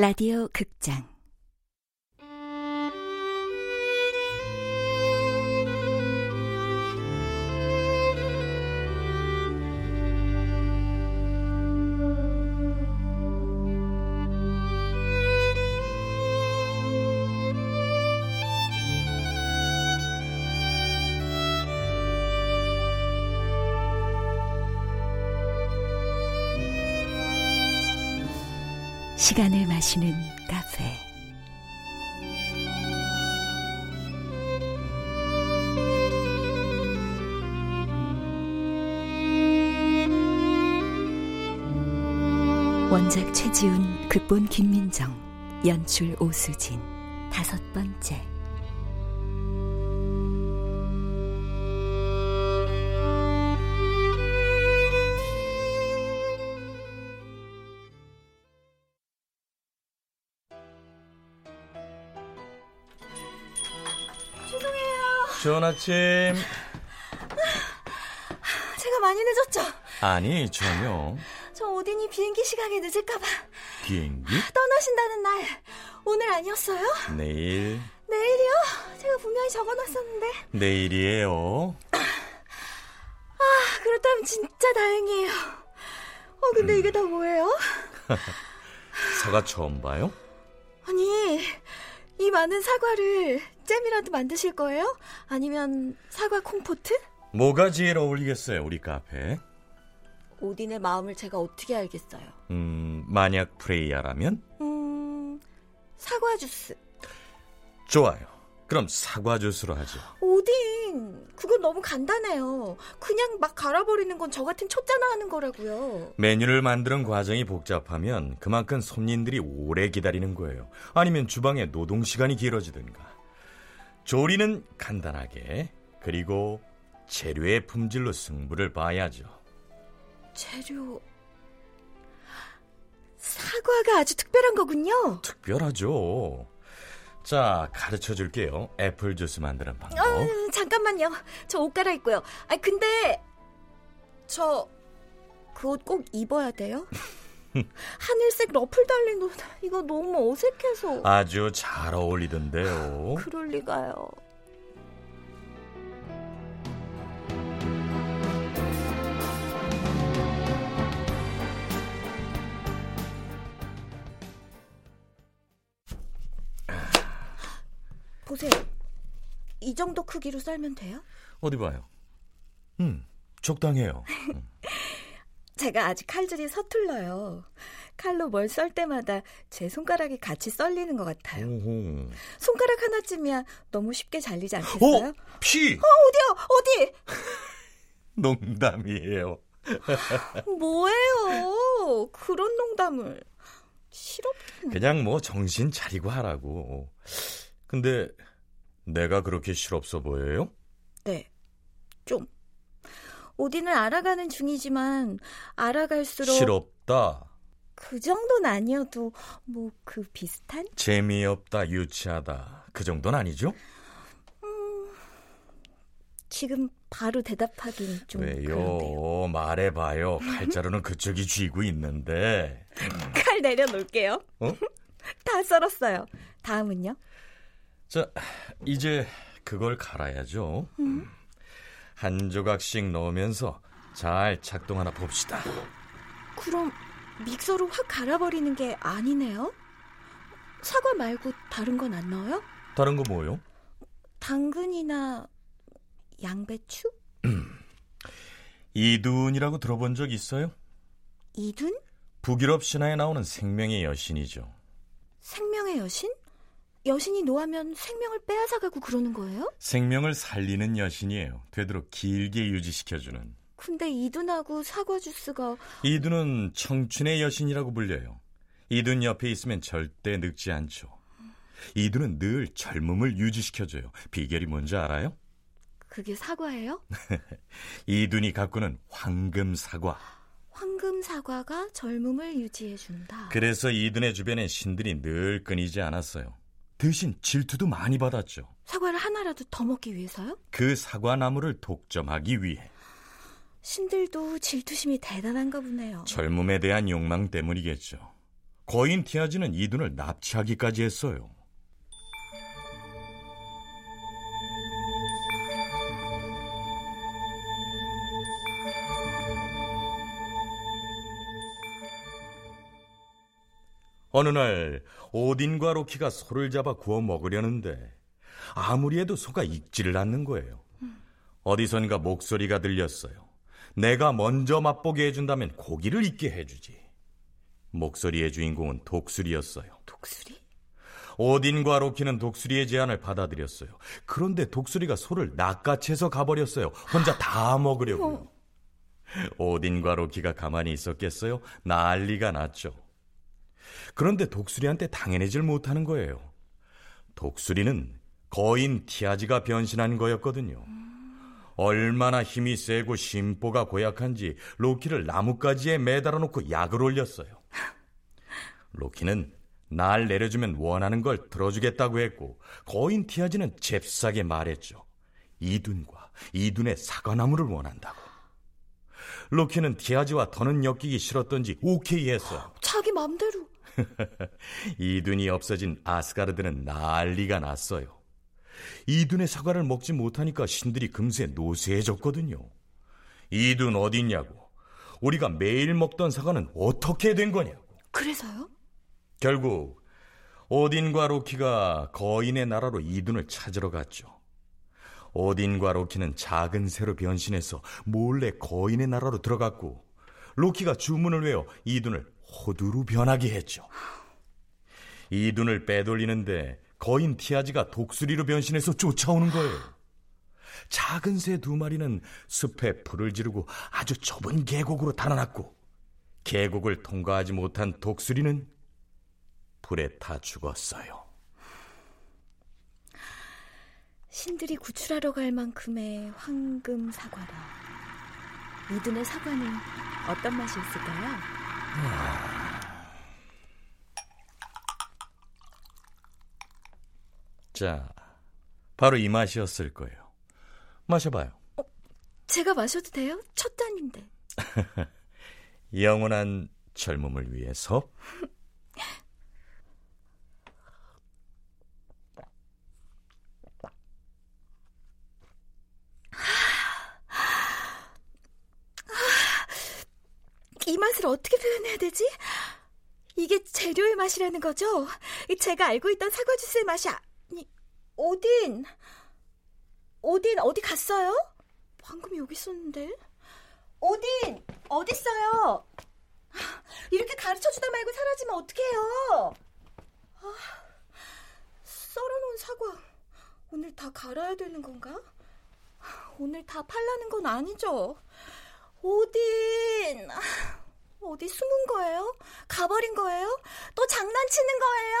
라디오 극장 시간을 마시는 카페. 원작 최지훈 극본 김민정 연출 오수진. 다섯 번째 좋은 아침. 제가 많이 늦었죠? 아니, 전혀. 저 오딘이 비행기 시간이 늦을까봐. 비행기? 떠나신다는 날. 오늘 아니었어요? 내일. 내일이요? 제가 분명히 적어놨었는데. 내일이에요. 아, 그렇다면 진짜 다행이에요. 어, 근데 음. 이게 다 뭐예요? 사과 처음 봐요? 이 많은 사과를 잼이라도 만드실 거예요? 아니면 사과 콩포트? 뭐가 제일 어울리겠어요, 우리 카페? 오딘의 마음을 제가 어떻게 알겠어요? 음, 만약 프레이야라면? 음, 사과 주스. 좋아요. 그럼 사과 주스로 하죠. 오딘, 그건 너무 간단해요. 그냥 막 갈아버리는 건 저 같은 초짜나 하는 거라고요. 메뉴를 만드는 과정이 복잡하면 그만큼 손님들이 오래 기다리는 거예요. 아니면 주방에 노동 시간이 길어지든가. 조리는 간단하게 그리고 재료의 품질로 승부를 봐야죠. 재료 사과가 아주 특별한 거군요. 특별하죠. 자, 가르쳐 줄게요. 애플 주스 만드는 방법. 어, 잠깐만요. 저 옷 갈아입고요. 아, 근데 저 그 옷 꼭 입어야 돼요? 하늘색 러플 달린 옷 이거 너무 어색해서 아주 잘 어울리던데요. 그럴 리가요. 보세요. 이 정도 크기로 썰면 돼요? 어디 봐요. 음, 적당해요. 음. 제가 아직 칼질이 서툴러요. 칼로 뭘 썰 때마다 제 손가락이 같이 썰리는 것 같아요. 오호. 손가락 하나쯤이야 너무 쉽게 잘리지 않겠어요? 어, 피! 어, 어디요? 어디? 농담이에요. 뭐예요? 그런 농담을. 싫어. 그냥 뭐 정신 차리고 하라고. 근데 내가 그렇게 실없어 보여요? 네. 좀. 오딘을 알아가는 중이지만 알아갈수록 실없다. 그 정도는 아니어도 뭐 그 비슷한? 재미없다, 유치하다. 그 정도는 아니죠? 음, 지금 바로 대답하긴 좀 왜요? 그런데요. 말해봐요. 칼자루는 그쪽이 쥐고 있는데. 칼 내려놓을게요. 어? 다 썰었어요. 다음은요? 자, 이제 그걸 갈아야죠. 음? 한 조각씩 넣으면서 잘 작동하나 봅시다. 그럼 믹서로 확 갈아버리는 게 아니네요? 사과 말고 다른 건 안 넣어요? 다른 거 뭐요? 당근이나 양배추? 이둔이라고 들어본 적 있어요? 이둔? 북유럽 신화에 나오는 생명의 여신이죠. 생명의 여신? 여신이 노하면 생명을 빼앗아가고 그러는 거예요? 생명을 살리는 여신이에요. 되도록 길게 유지시켜주는. 근데 이둔하고 사과 주스가 이둔은 청춘의 여신이라고 불려요. 이둔 옆에 있으면 절대 늙지 않죠. 이둔은 늘 젊음을 유지시켜줘요. 비결이 뭔지 알아요? 그게 사과예요? 이둔이 가꾸는 황금 사과. 황금 사과가 젊음을 유지해 준다. 그래서 이둔의 주변에 신들이 늘 끊이지 않았어요. 대신 질투도 많이 받았죠. 사과를 하나라도 더 먹기 위해서요? 그 사과나무를 독점하기 위해. 신들도 질투심이 대단한가 보네요. 젊음에 대한 욕망 때문이겠죠. 거인 티아지는 이둔을 납치하기까지 했어요. 어느 날 오딘과 로키가 소를 잡아 구워 먹으려는데 아무리 해도 소가 익지를 않는 거예요. 어디선가 목소리가 들렸어요. 내가 먼저 맛보게 해준다면 고기를 익게 해주지. 목소리의 주인공은 독수리였어요. 독수리? 오딘과 로키는 독수리의 제안을 받아들였어요. 그런데 독수리가 소를 낚아채서 가버렸어요. 혼자 다 먹으려고요. 오딘과 로키가 가만히 있었겠어요? 난리가 났죠. 그런데 독수리한테 당연해질 못하는 거예요. 독수리는 거인 티아지가 변신한 거였거든요. 얼마나 힘이 세고 심보가 고약한지 로키를 나뭇가지에 매달아 놓고 약을 올렸어요. 로키는 날 내려주면 원하는 걸 들어주겠다고 했고 거인 티아지는 잽싸게 말했죠. 이둔과 이둔의 사과나무를 원한다고. 로키는 티아지와 더는 엮이기 싫었던지 오케이 했어요. 자기 맘대로. 이둔이 없어진 아스가르드는 난리가 났어요. 이둔의 사과를 먹지 못하니까 신들이 금세 노쇠해졌거든요. 이둔 어딨냐고. 우리가 매일 먹던 사과는 어떻게 된 거냐고. 그래서요? 결국 오딘과 로키가 거인의 나라로 이둔을 찾으러 갔죠. 오딘과 로키는 작은 새로 변신해서 몰래 거인의 나라로 들어갔고 로키가 주문을 외워 이둔을 호두로 변하게 했죠. 이둔을 빼돌리는데 거인 티아지가 독수리로 변신해서 쫓아오는 거예요. 작은 새 두 마리는 숲에 불을 지르고 아주 좁은 계곡으로 달아났고 계곡을 통과하지 못한 독수리는 불에 타 죽었어요. 신들이 구출하러 갈 만큼의 황금 사과라. 이둔의 사과는 어떤 맛이 있을까요? 자, 바로 이 맛이었을 거예요. 마셔봐요. 어, 제가 마셔도 돼요? 첫 잔인데. 영원한 젊음을 위해서. 이 맛을 어떻게 표현해야 되지? 이게 재료의 맛이라는 거죠? 제가 알고 있던 사과 주스의 맛이 아니, 오딘. 오딘 어디 갔어요? 방금 여기 있었는데. 오딘 어딨어요? 이렇게 가르쳐주다 말고 사라지면 어떡해요? 아, 썰어놓은 사과 오늘 다 갈아야 되는 건가? 오늘 다 팔라는 건 아니죠? 오딘 어디 숨은 거예요? 가버린 거예요? 또 장난치는 거예요?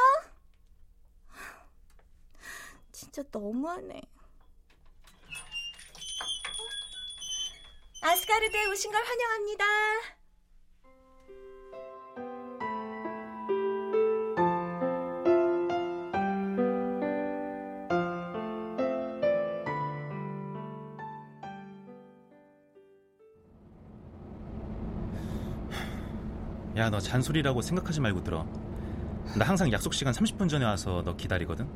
진짜 너무하네. 아스가르드에 오신 걸 환영합니다. 야, 너 잔소리라고 생각하지 말고 들어. 나 항상 약속 시간 30분 전에 와서 너 기다리거든.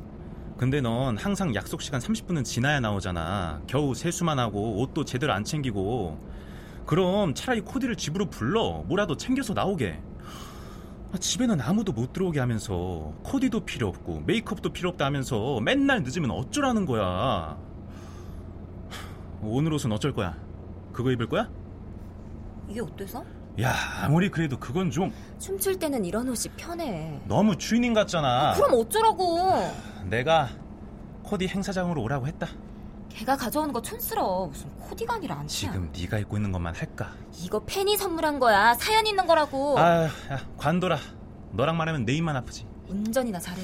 근데 넌 항상 약속 시간 30분은 지나야 나오잖아. 겨우 세수만 하고 옷도 제대로 안 챙기고. 그럼 차라리 코디를 집으로 불러. 뭐라도 챙겨서 나오게. 아, 집에는 아무도 못 들어오게 하면서 코디도 필요 없고 메이크업도 필요 없다 하면서 맨날 늦으면 어쩌라는 거야. 오늘 옷은 어쩔 거야? 그거 입을 거야? 이게 어때서? 야 아무리 그래도 그건 좀. 춤출 때는 이런 옷이 편해. 너무 주인님 같잖아. 그럼 어쩌라고? 내가 코디 행사장으로 오라고 했다. 걔가 가져오는 거 촌스러워. 무슨 코디가 아니라 안티야. 지금 네가 입고 있는 것만 할까? 이거 팬이 선물한 거야. 사연 있는 거라고. 아 야 관둬라 너랑 말하면 내 입만 아프지. 운전이나 잘해.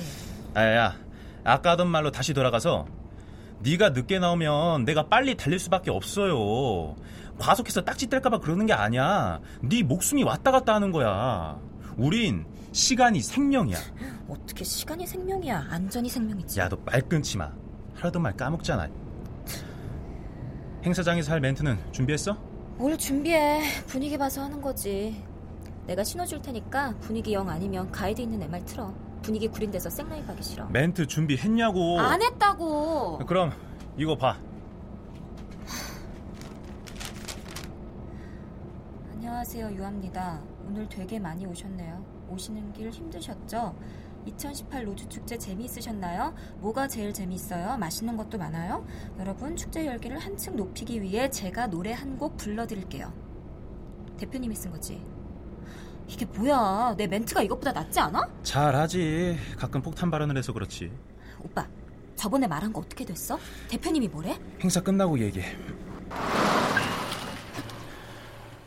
아야 아까 하던 말로 다시 돌아가서 네가 늦게 나오면 내가 빨리 달릴 수밖에 없어요 과속해서 딱지 뗄까봐 그러는 게 아니야. 네 목숨이 왔다 갔다 하는 거야. 우린 시간이 생명이야. 어떻게 시간이 생명이야? 안전이 생명이지. 야, 너 말 끊지 마. 하루도 말 까먹잖아. 행사장에서 할 멘트는 준비했어? 뭘 준비해. 분위기 봐서 하는 거지. 내가 신어줄 테니까 분위기 영 아니면 가이드 있는 MR 틀어. 분위기 구린 데서 생라이브 하기 싫어. 멘트 준비했냐고. 안 했다고. 그럼 이거 봐. 안녕하세요, 유아입니다. 오늘 되게 많이 오셨네요. 오시는 길 힘드셨죠? 2018 로즈 축제 재미있으셨나요? 뭐가 제일 재미있어요? 맛있는 것도 많아요? 여러분, 축제 열기를 한층 높이기 위해 제가 노래 한 곡 불러드릴게요. 대표님이 쓴 거지. 이게 뭐야? 내 멘트가 이것보다 낫지 않아? 잘하지. 가끔 폭탄 발언을 해서 그렇지. 오빠, 저번에 말한 거 어떻게 됐어? 대표님이 뭐래? 행사 끝나고 얘기해.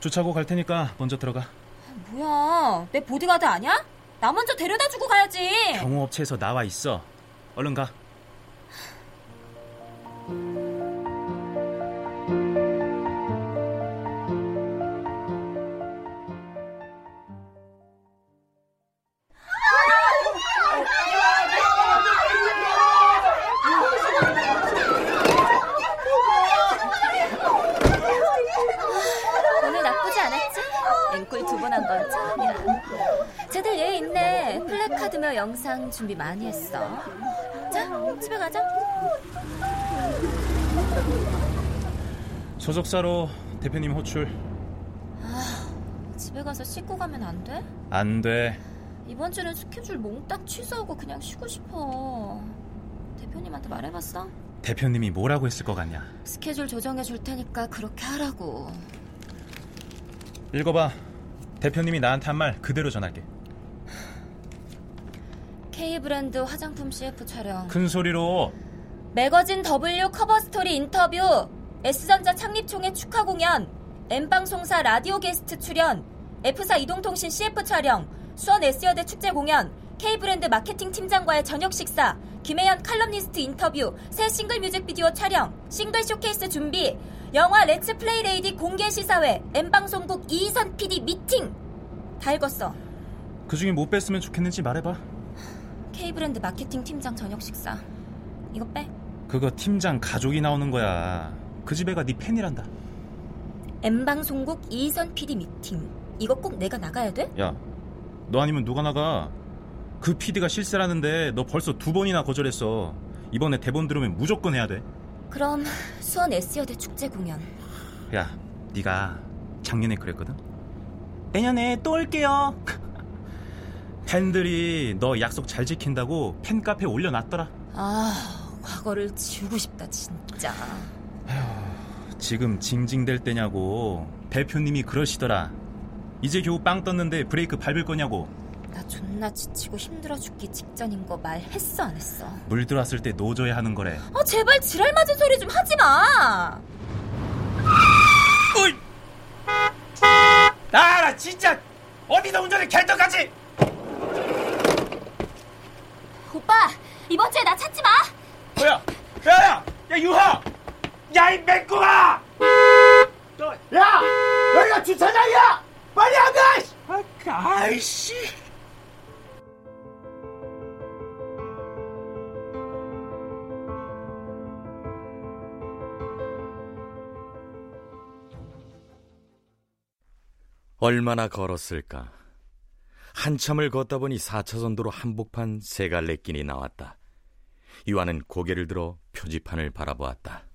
주차고 갈 테니까 먼저 들어가. 뭐야, 내 보디가드 아니야? 나 먼저 데려다 주고 가야지. 경호업체에서 나와 있어. 얼른 가. 카드며 영상 준비 많이 했어. 자, 집에 가자. 소속사로 대표님 호출. 집에 가서 씻고 가면 안 돼? 안 돼. 이번 주는 스케줄 몽땅 취소하고 그냥 쉬고 싶어. 대표님한테 말해봤어? 대표님이 뭐라고 했을 것 같냐? 스케줄 조정해 줄 테니까 그렇게 하라고. 읽어봐. 대표님이 나한테 한 말 그대로 전할게. K 브랜드 화장품 CF 촬영. 큰 소리로. 매거진 W 커버 스토리 인터뷰, S전자 창립총회 축하 공연, M방송사 라디오 게스트 출연, F사 이동통신 CF 촬영, 수원 S여대 축제 공연, K브랜드 마케팅 팀장과의 저녁 식사, 김혜연 칼럼니스트 인터뷰, 새 싱글 뮤직비디오 촬영, 싱글 쇼케이스 준비, 영화 Let's Play Lady 공개 시사회, M방송국 이희선 PD 미팅. 다 읽었어. 그 중에 뭐 뺐으면 좋겠는지 말해봐. K브랜드 마케팅 팀장 저녁 식사. 이거 빼. 그거 팀장 가족이 나오는 거야. 그 집 애가 네 팬이란다. M방송국 이희선 PD 미팅. 이거 꼭 내가 나가야 돼? 야, 너 아니면 누가 나가? 그 PD가 실세라는데 너 벌써 두 번이나 거절했어. 이번에 대본 들으면 무조건 해야 돼. 그럼 수원 S여대 축제 공연. 야, 네가 작년에 그랬거든. 내년에 또 올게요. 팬들이 너 약속 잘 지킨다고 팬카페 올려놨더라. 아, 과거를 지우고 싶다 진짜. 지금 징징댈 때냐고. 대표님이 그러시더라. 이제 겨우 빵 떴는데 브레이크 밟을 거냐고. 나 존나 지치고 힘들어 죽기 직전인 거 말했어 안 했어? 물 들어왔을 때 노져야 하는 거래. 아 제발 지랄 맞은 소리 좀 하지 마. 어이! 아, 나 진짜 어디서 운전을 결정까지! 오빠 이번 주에 나 찾지 마. 뭐야? 야야! 야 유하! 야 이 맹꽁아! 야! 여기가 주차장이야! 빨리 안 가! 씨! 아이씨! 얼마나 걸었을까? 한참을 걷다 보니 4차선 도로 한복판 세 갈래 길이 나왔다. 유아는 고개를 들어 표지판을 바라보았다.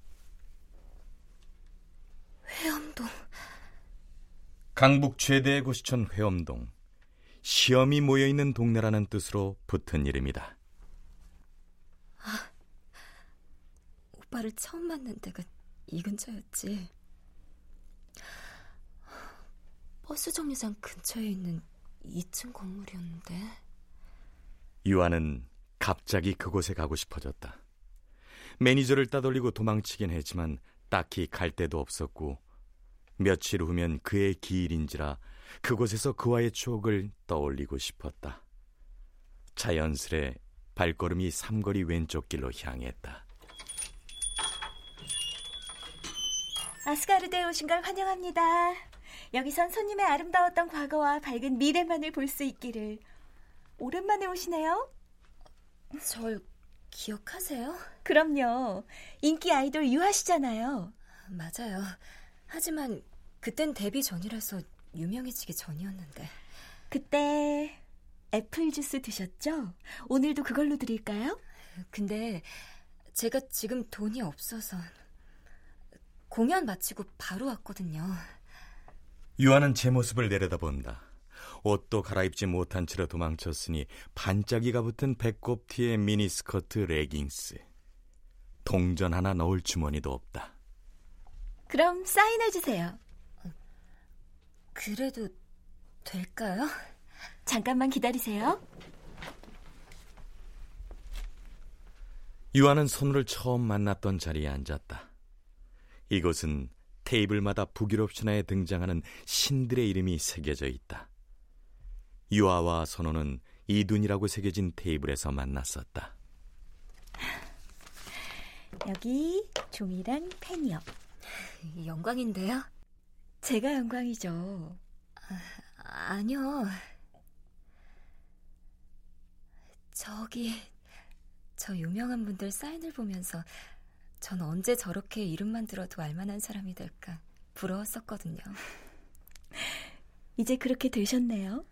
회암동. 강북 최대의 고시촌 회엄동. 시험이 모여 있는 동네라는 뜻으로 붙은 이름이다. 오빠를 처음 만난 데가 이 근처였지. 버스 정류장 근처에 있는 2층 건물이었는데. 유아는 갑자기 그곳에 가고 싶어졌다. 매니저를 따돌리고 도망치긴 했지만 딱히 갈 데도 없었고 며칠 후면 그의 기일인지라 그곳에서 그와의 추억을 떠올리고 싶었다. 자연스레 발걸음이 삼거리 왼쪽 길로 향했다. 아스가르드에 오신 걸 환영합니다. 여기선 손님의 아름다웠던 과거와 밝은 미래만을 볼 수 있기를. 오랜만에 오시네요? 절 기억하세요? 그럼요. 인기 아이돌 유하시잖아요. 맞아요. 하지만 그땐 데뷔 전이라서 유명해지기 전이었는데. 그때 애플 주스 드셨죠? 오늘도 그걸로 드릴까요? 근데 제가 지금 돈이 없어서 공연 마치고 바로 왔거든요. 유아는 제 모습을 내려다본다. 옷도 갈아입지 못한 채로 도망쳤으니 반짝이가 붙은 배꼽 티의 미니스커트 레깅스. 동전 하나 넣을 주머니도 없다. 그럼 사인해 주세요. 그래도 될까요? 잠깐만 기다리세요. 유아는 손우를 처음 만났던 자리에 앉았다. 이곳은 테이블마다 북유럽 신화에 등장하는 신들의 이름이 새겨져 있다. 유아와 선호는 이둔이라고 새겨진 테이블에서 만났었다. 여기 종이랑 펜이요. 영광인데요? 제가 영광이죠. 아니요. 저기 저 유명한 분들 사인을 보면서 전 언제 저렇게 이름만 들어도 알만한 사람이 될까 부러웠었거든요. 이제 그렇게 되셨네요.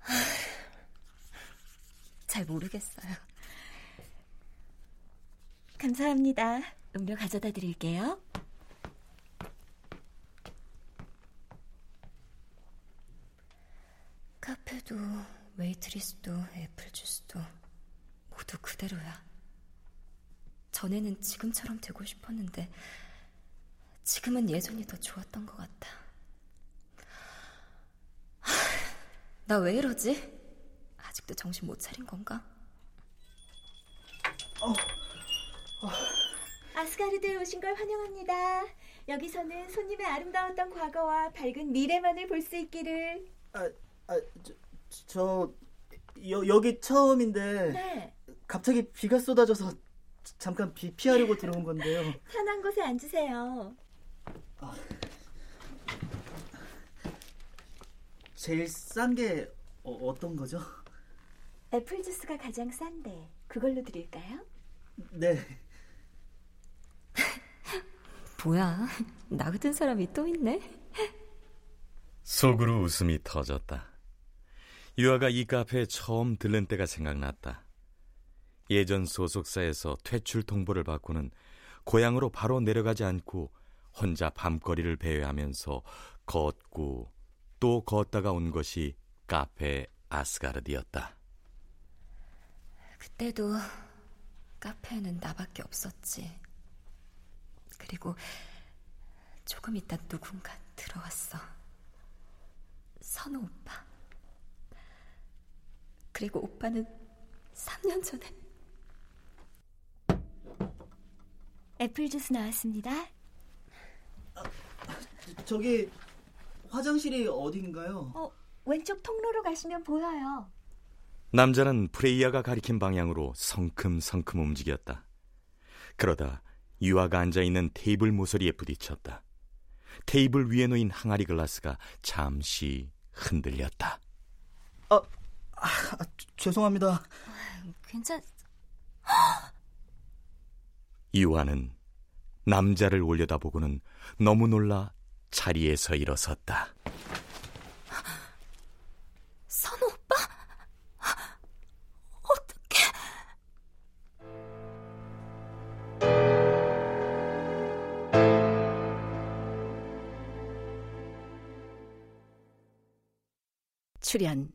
잘 모르겠어요. 감사합니다. 음료 가져다 드릴게요. 카페도 웨이트리스도 애플 주스도 모두 그대로야. 전에는 지금처럼 되고 싶었는데 지금은 예전이 더 좋았던 것 같아. 나 왜 이러지? 아직도 정신 못 차린 건가? 아스가르드에 오신 걸 환영합니다. 여기서는 손님의 아름다웠던 과거와 밝은 미래만을 볼 수 있기를. 아, 아, 저, 저 여, 여기 처음인데 네, 갑자기 비가 쏟아져서 잠깐 비 피하려고 들어온 건데요. 편한 곳에 앉으세요. 제일 싼 게 어, 떤 거죠? 애플 주스가 가장 싼데 그걸로 드릴까요? 네. 뭐야? 나 같은 사람이 또 있네? 속으로 웃음이 터졌다. 유아가 이 카페에 처음 들른 때가 생각났다. 예전 소속사에서 퇴출 통보를 받고는 고향으로 바로 내려가지 않고 혼자 밤거리를 배회하면서 걷고 또 걷다가 온 것이 카페 아스가르드였다. 그때도 카페에는 나밖에 없었지. 그리고 조금 있다 누군가 들어왔어. 선우 오빠. 그리고 오빠는 3년 전에 애플 주스 나왔습니다. 저기 화장실이 어딘가요? 어, 왼쪽 통로로 가시면 보여요. 남자는 프레이야가 가리킨 방향으로 성큼성큼 움직였다. 그러다 유아가 앉아 있는 테이블 모서리에 부딪혔다. 테이블 위에 놓인 항아리 글라스가 잠시 흔들렸다. 아, 아, 죄송합니다. 괜찮 유아는 남자를 올려다보고는 너무 놀라 자리에서 일어섰다. 선우 오빠? 어떡해? 출연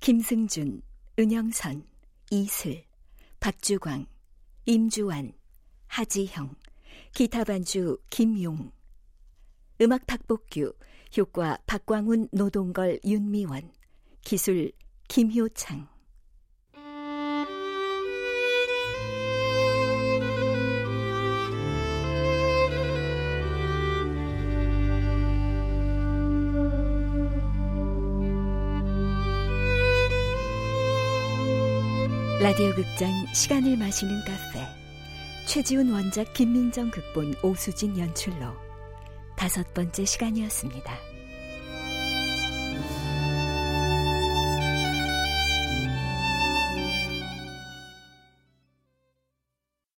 김승준, 은영선, 이슬, 박주광, 임주환, 하지형, 기타 반주 김용, 음악 박복규, 효과 박광훈, 노동걸, 윤미원, 기술 김효창. 라디오 극장 시간을 마시는 카페 최지훈 원작 김민정 극본 오수진 연출로 다섯 번째 시간이었습니다.